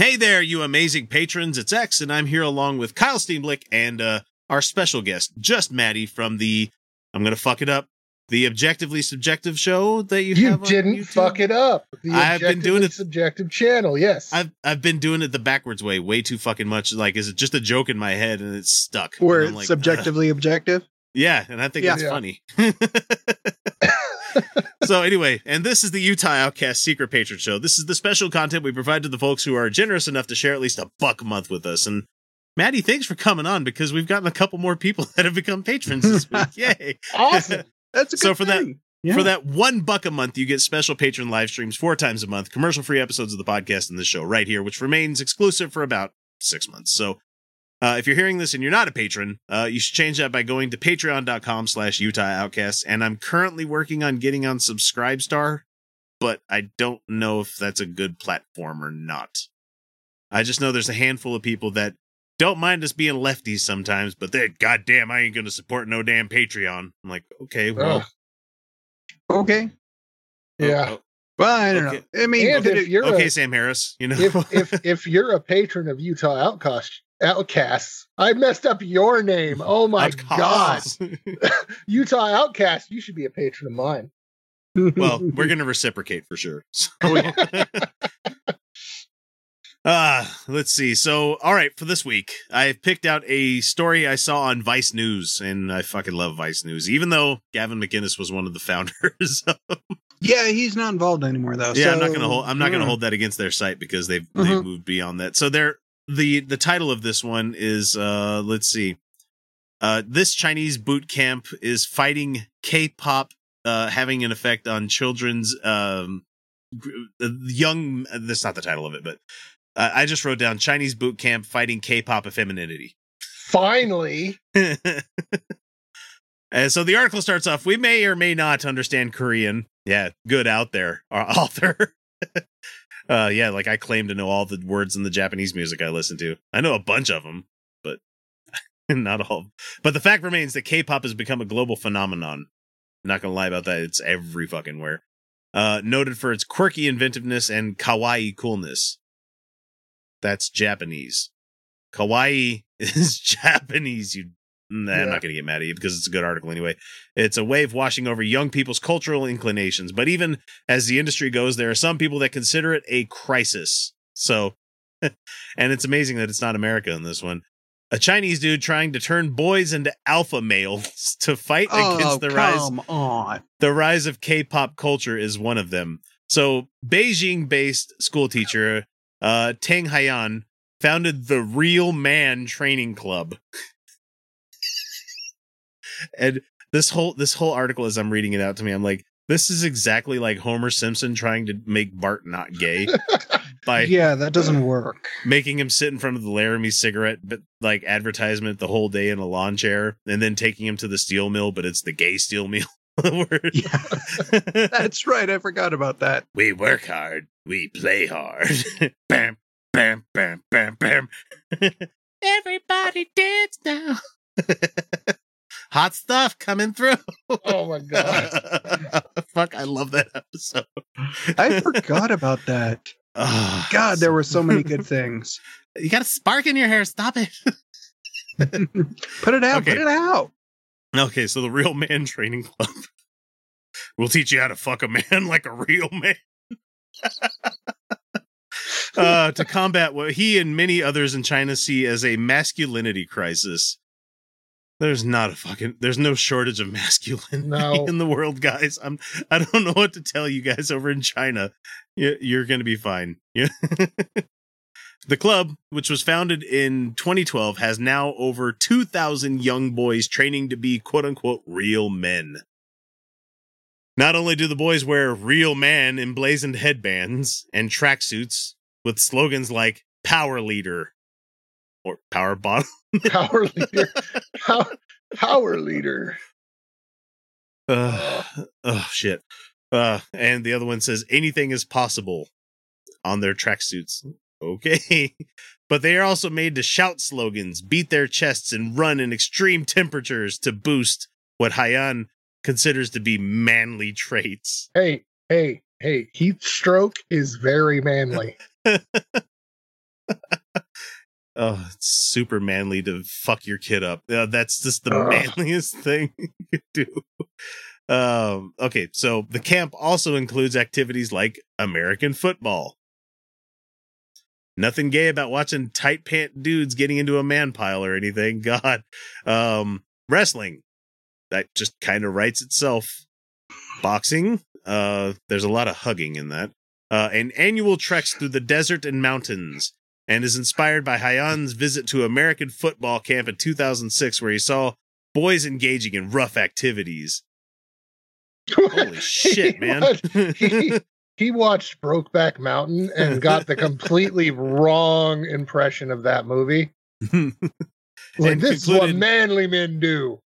Hey there, you amazing patrons. It's X, and I'm here along with Kyle Steenblick and uh, our special guest, just Maddie from the, I'm going to fuck it up, the Objectively Subjective show that you, You have on didn't YouTube. fuck it up. The I've been doing Objectively it- Subjective channel. Yes. I've I've been doing it the backwards way way too fucking much. Like, is it just a joke in my head and it's stuck? Where it's like, "Ugh." subjectively objective. Yeah, and I think Yeah. it's Yeah. funny. so anyway, and this is the Utah Outcast Secret Patron Show. This is the special content we provide to the folks who are generous enough to share at least a buck a month with us. And Maddie, thanks for coming on because we've gotten a couple more people that have become patrons this week. Yay! awesome. That's a good So for that- Yeah. For that one buck a month, you get special patron live streams four times a month, commercial free episodes of the podcast and the show right here, which remains exclusive for about six months. So uh, if you're hearing this and you're not a patron, uh, you should change that by going to patreon.com slash Utah Outcasts. And I'm currently working on getting on Subscribestar, but I don't know if that's a good platform or not. I just know there's a handful of people that don't mind us being lefties sometimes, but they're goddamn, I ain't going to support no damn Patreon. I'm like, okay, well. Ugh. okay. yeah. oh, Well, I don't Okay. know. I mean, and could if you're okay, a, Sam Harris, you know. if if if you're a patron of Utah Outcast Outcasts, I messed up your name. Oh my god, Utah Outcast, you should be a patron of mine. well, we're going to reciprocate for sure. So- Oh, Uh, let's see. So, all right, for this week, I picked out a story I saw on Vice News, and I fucking love Vice News, even though Gavin McInnes was one of the founders. yeah, he's not involved anymore though. yeah, I'm not gonna hold. I'm not gonna hold that against their site because they've they've Mhm. moved beyond that. So they're the the title of this one is uh let's see, uh this Chinese boot camp is fighting K-pop uh having an effect on children's um uh, young. That's not the title of it, but uh, I just wrote down Chinese boot camp fighting K-pop effemininity. Finally, And so the article starts off We may or may not understand Korean. Yeah, good out there, our author. Uh, yeah, like I claim to know all the words in the Japanese music I listen to. I know a bunch of them, but not all. But the fact remains that K pop has become a global phenomenon. Not to lie about that. It's every fucking where. Uh, noted for its quirky inventiveness and kawaii coolness. That's Japanese. Kawaii is Japanese, you Nah, I'm not going to get mad at you because it's a good article anyway. It's a wave washing over young people's cultural inclinations. But even as the industry goes, there are some people that consider it a crisis. So, and it's amazing that it's not America in this one. A Chinese dude trying to turn boys into alpha males to fight Oh, against the rise on. the rise of K-pop culture is one of them. So, Beijing-based school teacher uh, Tang Haiyan founded the Real Man Training Club. and this whole this whole article, as I'm reading it out to me, I'm like, this is exactly like Homer Simpson trying to make Bart not gay by yeah, that doesn't work. making him sit in front of the Laramie cigarette but like advertisement the whole day in a lawn chair, and then taking him to the steel mill, but it's the gay steel mill. Yeah, that's right. I forgot about that. We work hard. We play hard. bam, bam, bam, bam, bam. Everybody dance now. Hot stuff coming through. oh my god. Fuck, I love that episode. I forgot about that. Ah, God, there were so many good things. You got a spark in your hair. Stop it. Put it out. Okay. Put it out. Okay, so the Real Man Training Club will teach you how to fuck a man like a real man. uh, to combat what he and many others in China see as a masculinity crisis. There's not a fucking there's no shortage of masculinity No. in the world, guys. I'm I don't know what to tell you guys over in China. You, you're gonna be fine. Yeah. The club, which was founded in 2012, has now over 2,000 young boys training to be quote unquote real men. Not only do the boys wear real man emblazoned headbands and tracksuits with slogans like Power Leader, or power bottle. Power leader. Power, power leader. Uh, oh shit. Uh, and the other one says anything is possible on their tracksuits. Okay. but they are also made to shout slogans, beat their chests, and run in extreme temperatures to boost what Haiyan considers to be manly traits. Hey, hey, hey. Heat stroke is very manly. Oh, it's super manly to fuck your kid up. Uh, that's just the manliest thing you could do. Um, okay, so the camp also includes activities like American football. Nothing gay about watching tight pant dudes getting into a man pile or anything. God. Um, wrestling. That just kind of writes itself. Boxing. Uh, there's a lot of hugging in that. Uh, and annual treks through the desert and mountains and is inspired by Haiyan's visit to American football camp in 2006, where he saw boys engaging in rough activities. Holy shit, He man! watched- he, he watched Brokeback Mountain and got the completely wrong impression of that movie. Like, this is what manly men do.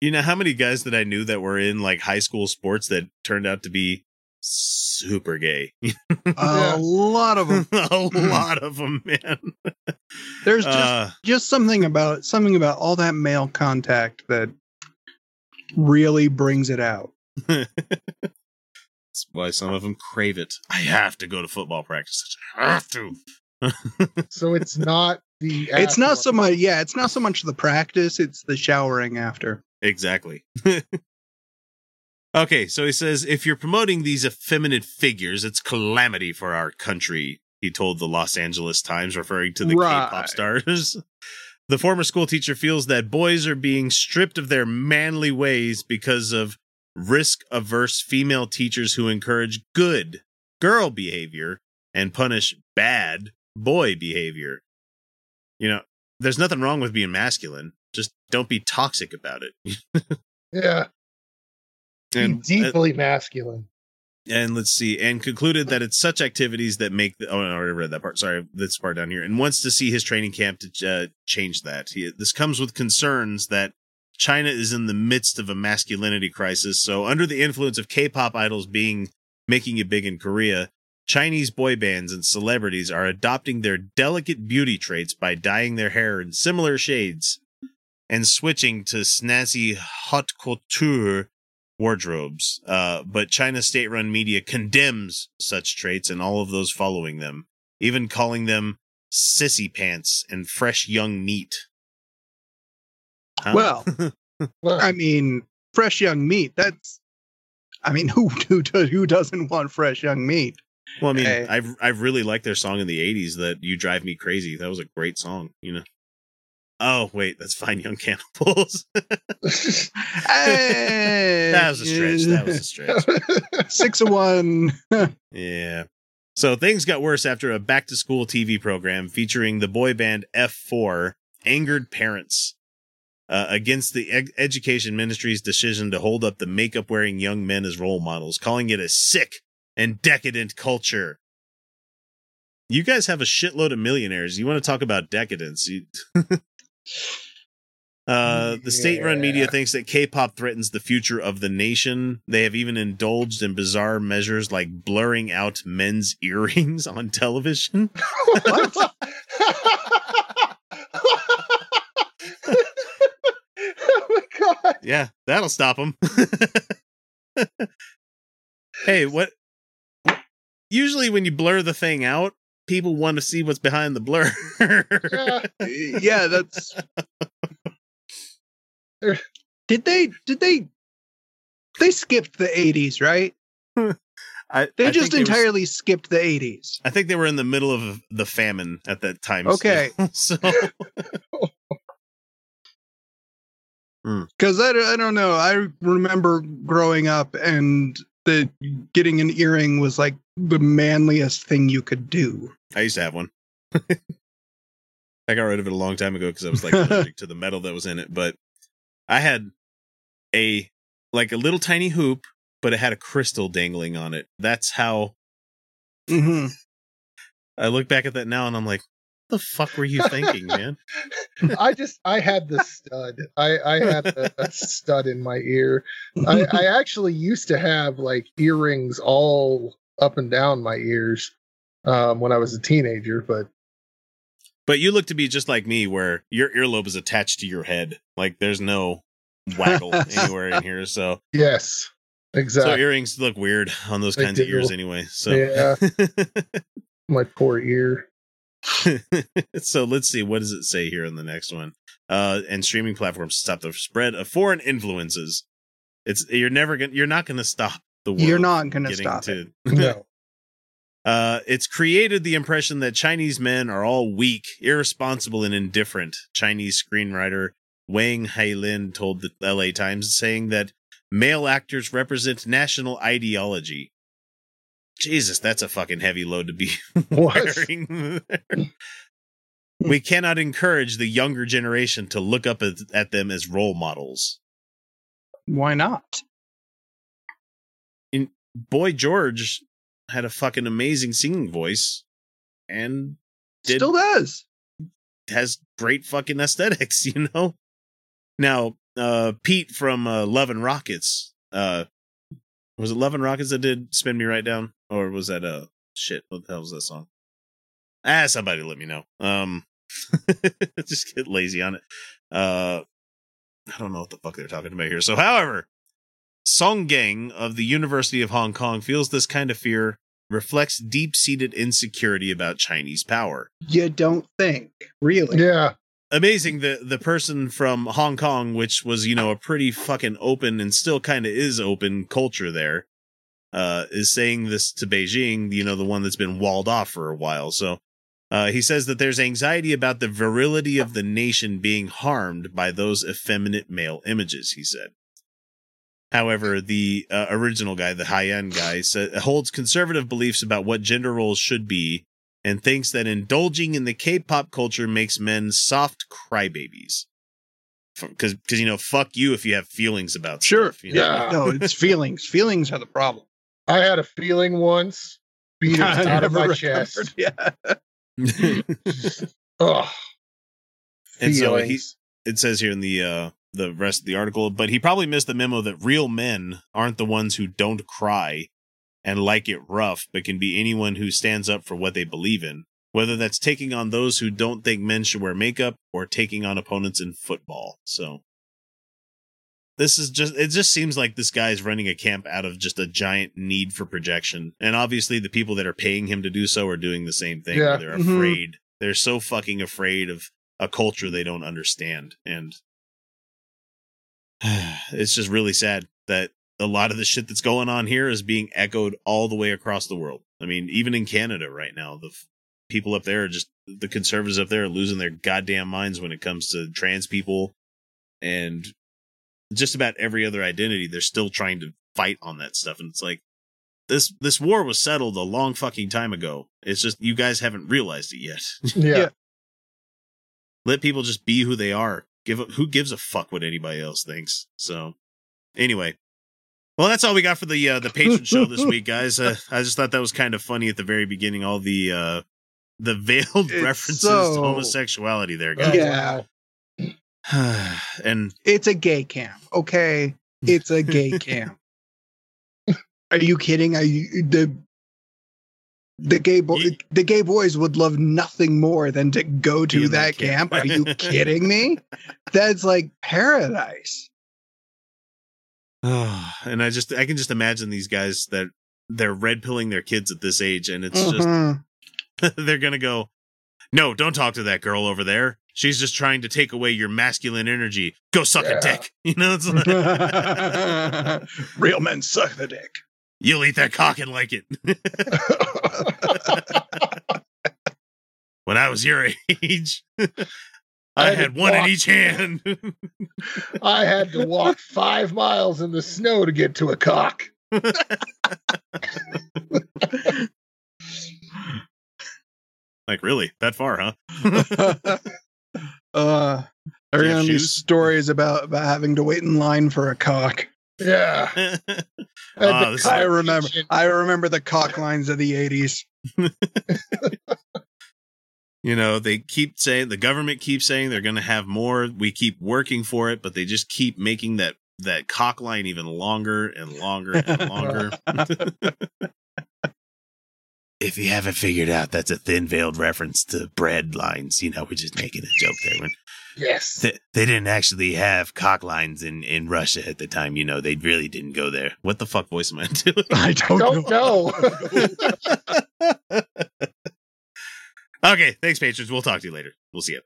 you know how many guys that I knew that were in like high school sports that turned out to be super gay? A lot of them. a lot of them, man. There's just Uh, just something about something about all that male contact that really brings it out. That's why some of them crave it. I have to go to football practice. I have to. So it's not the. It's not so much yeah, it's not so much the practice, it's the showering after. Exactly. Okay, so he says if you're promoting these effeminate figures, it's calamity for our country, he told the Los Angeles Times, referring to the Right. K-pop stars. The former school teacher feels that boys are being stripped of their manly ways because of risk averse female teachers who encourage good girl behavior and punish bad boy behavior. You know, there's nothing wrong with being masculine. Just don't be toxic about it. Yeah, and, uh, deeply masculine. and let's see, and concluded that it's such activities that make the, oh, I already read that part. Sorry, this part down here, and wants to see his training camp to uh, change that. He, this comes with concerns that China is in the midst of a masculinity crisis. So, under the influence of K-pop idols being making it big in Korea, Chinese boy bands and celebrities are adopting their delicate beauty traits by dyeing their hair in similar shades and switching to snazzy haute couture wardrobes. Uh, but China's state run media condemns such traits and all of those following them, even calling them sissy pants and fresh young meat. Huh? Well, Well, I mean, fresh young meat, that's I mean, who who does who doesn't want fresh young meat? well, I mean, hey. I've I've really liked their song in the '80s. That "You Drive Me Crazy." That was a great song. You know. Oh wait, that's Fine Young Cannibals. Hey, that was a stretch. That was a stretch. six of one. Yeah. So things got worse after a back to school TV program featuring the boy band F4 angered parents uh, against the ed- education ministry's decision to hold up the makeup wearing young men as role models, calling it a sick and decadent culture. You guys have a shitload of millionaires. You want to talk about decadence? You... Uh, the state-run media thinks that K-pop threatens the future of the nation. They have even indulged in bizarre measures like blurring out men's earrings on television. what? oh my god! Yeah, that'll stop them. hey, what? Usually, when you blur the thing out, people want to see what's behind the blur. Yeah. yeah, that's. did they? Did they? They skipped the '80s, right? I, They I just think they were- entirely skipped the '80s. I think they were in the middle of the famine at that time. Okay. still. so hmm. Because I, I don't know. I remember growing up and the getting an earring was like the manliest thing you could do. I used to have one. I got rid of it a long time ago because I was like allergic to the metal that was in it. But I had a like a little tiny hoop, but it had a crystal dangling on it. That's how hmm I look back at that now and I'm like, what the fuck were you thinking, man? I just I had the stud. I I had a, a stud in my ear. I, I actually used to have like earrings all up and down my ears um, when I was a teenager, but But you look to be just like me, where your earlobe is attached to your head. Like there's no waggle anywhere in here. So, yes, exactly. so earrings look weird on those They kinds of ears anyway. So, Yeah. my poor ear. so let's see what does it say here in the next one uh and streaming platforms stop the spread of foreign influences it's you're never gonna you're not gonna stop the world You're not going to getting stop it. No. uh it's created the impression that chinese men are all weak irresponsible and indifferent chinese screenwriter wang hailin told the la times saying that male actors represent national ideology jesus that's a fucking heavy load to be What? wearing. we cannot encourage the younger generation to look up at, at them as role models. Why not? Boy George had a fucking amazing singing voice and Did- Still does. has great fucking aesthetics, you know? Now, uh Pete from uh, Love and Rockets, uh was it Love and Rockets that did Spin Me Right Down? Or was that uh shit, what the hell was that song? Ah, somebody let me know. Um just get lazy on it. Uh I don't know what the fuck they're talking about here. So however, Song Gang of the University of Hong Kong feels this kind of fear reflects deep-seated insecurity about Chinese power You don't think, really? Yeah. amazing the the person from Hong Kong, which was you know a pretty fucking open and still kind of is open culture there, uh, is saying this to Beijing, you know, the one that's been walled off for a while. So. Uh, he says that there's anxiety about the virility of the nation being harmed by those effeminate male images, he said. However, the uh, original guy, the high end guy, sa- holds conservative beliefs about what gender roles should be and thinks that indulging in the K-pop culture makes men soft crybabies. Because, because you know, fuck you if you have feelings about Sure. stuff. you know? Yeah. No, it's feelings. Feelings are the problem. I had a feeling once, beat it out of my recovered. chest. Yeah. Ugh. And so he- Feelings. it says here in the uh the rest of the article, but he probably missed the memo that real men aren't the ones who don't cry and like it rough, but can be anyone who stands up for what they believe in, whether that's taking on those who don't think men should wear makeup or taking on opponents in football. So this is just it just seems like this guy is running a camp out of just a giant need for projection. And obviously the people that are paying him to do so are doing the same thing. Yeah. They're Mhm. afraid. They're so fucking afraid of a culture they don't understand. And it's just really sad that a lot of the shit that's going on here is being echoed all the way across the world. I mean, even in Canada right now, the f- people up there are just the conservatives up there are losing their goddamn minds when it comes to trans people and just about every other identity. They're still trying to fight on that stuff, and it's like this this war was settled a long fucking time ago. It's just you guys haven't realized it yet. Yeah. Yeah. Let people just be who they are. Give who gives a fuck what anybody else thinks. So, anyway, well, that's all we got for the uh, the patron show this week, guys. Uh, I just thought that was kind of funny at the very beginning. All the uh, the veiled It's references so- to homosexuality there, guys. Yeah. and It's a gay camp. Okay. It's a gay camp. Are you kidding? Are you the the gay boy the gay boys would love nothing more than to go to that camp. Are you kidding me? That's like paradise. and I just I can just imagine these guys that they're red pilling their kids at this age, and it's just Mhm. they're gonna go, no, don't talk to that girl over there. She's just trying to take away your masculine energy. Go suck a dick. You know, it's like, Real men suck the dick. You'll eat that cock and like it. when I was your age, I I had had one in each hand. I had to walk five miles in the snow to get to a cock. like, really? That far, huh? uh, I Do you have remember these shoes? stories about, about having to wait in line for a cock. Yeah. Ah, this is I remember. I remember the cock lines of the eighties. you You know, they keep saying the government keeps saying they're going to have more. We keep working for it, but they just keep making that that cock line even longer and longer and longer. If you haven't figured out, that's a thin veiled reference to bread lines. You know, we're just making a joke there. When Yes. they, they didn't actually have cock lines in, in Russia at the time. You know, they really didn't go there. What the fuck voice am I doing? I don't, Don't know. know. okay, thanks, patrons. We'll talk to you later. We'll see you.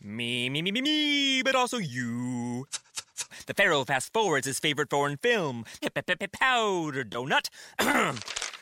Me, me, me, me, me, but also you. The Pharaoh fast forwards his favorite foreign film, Powder Donut.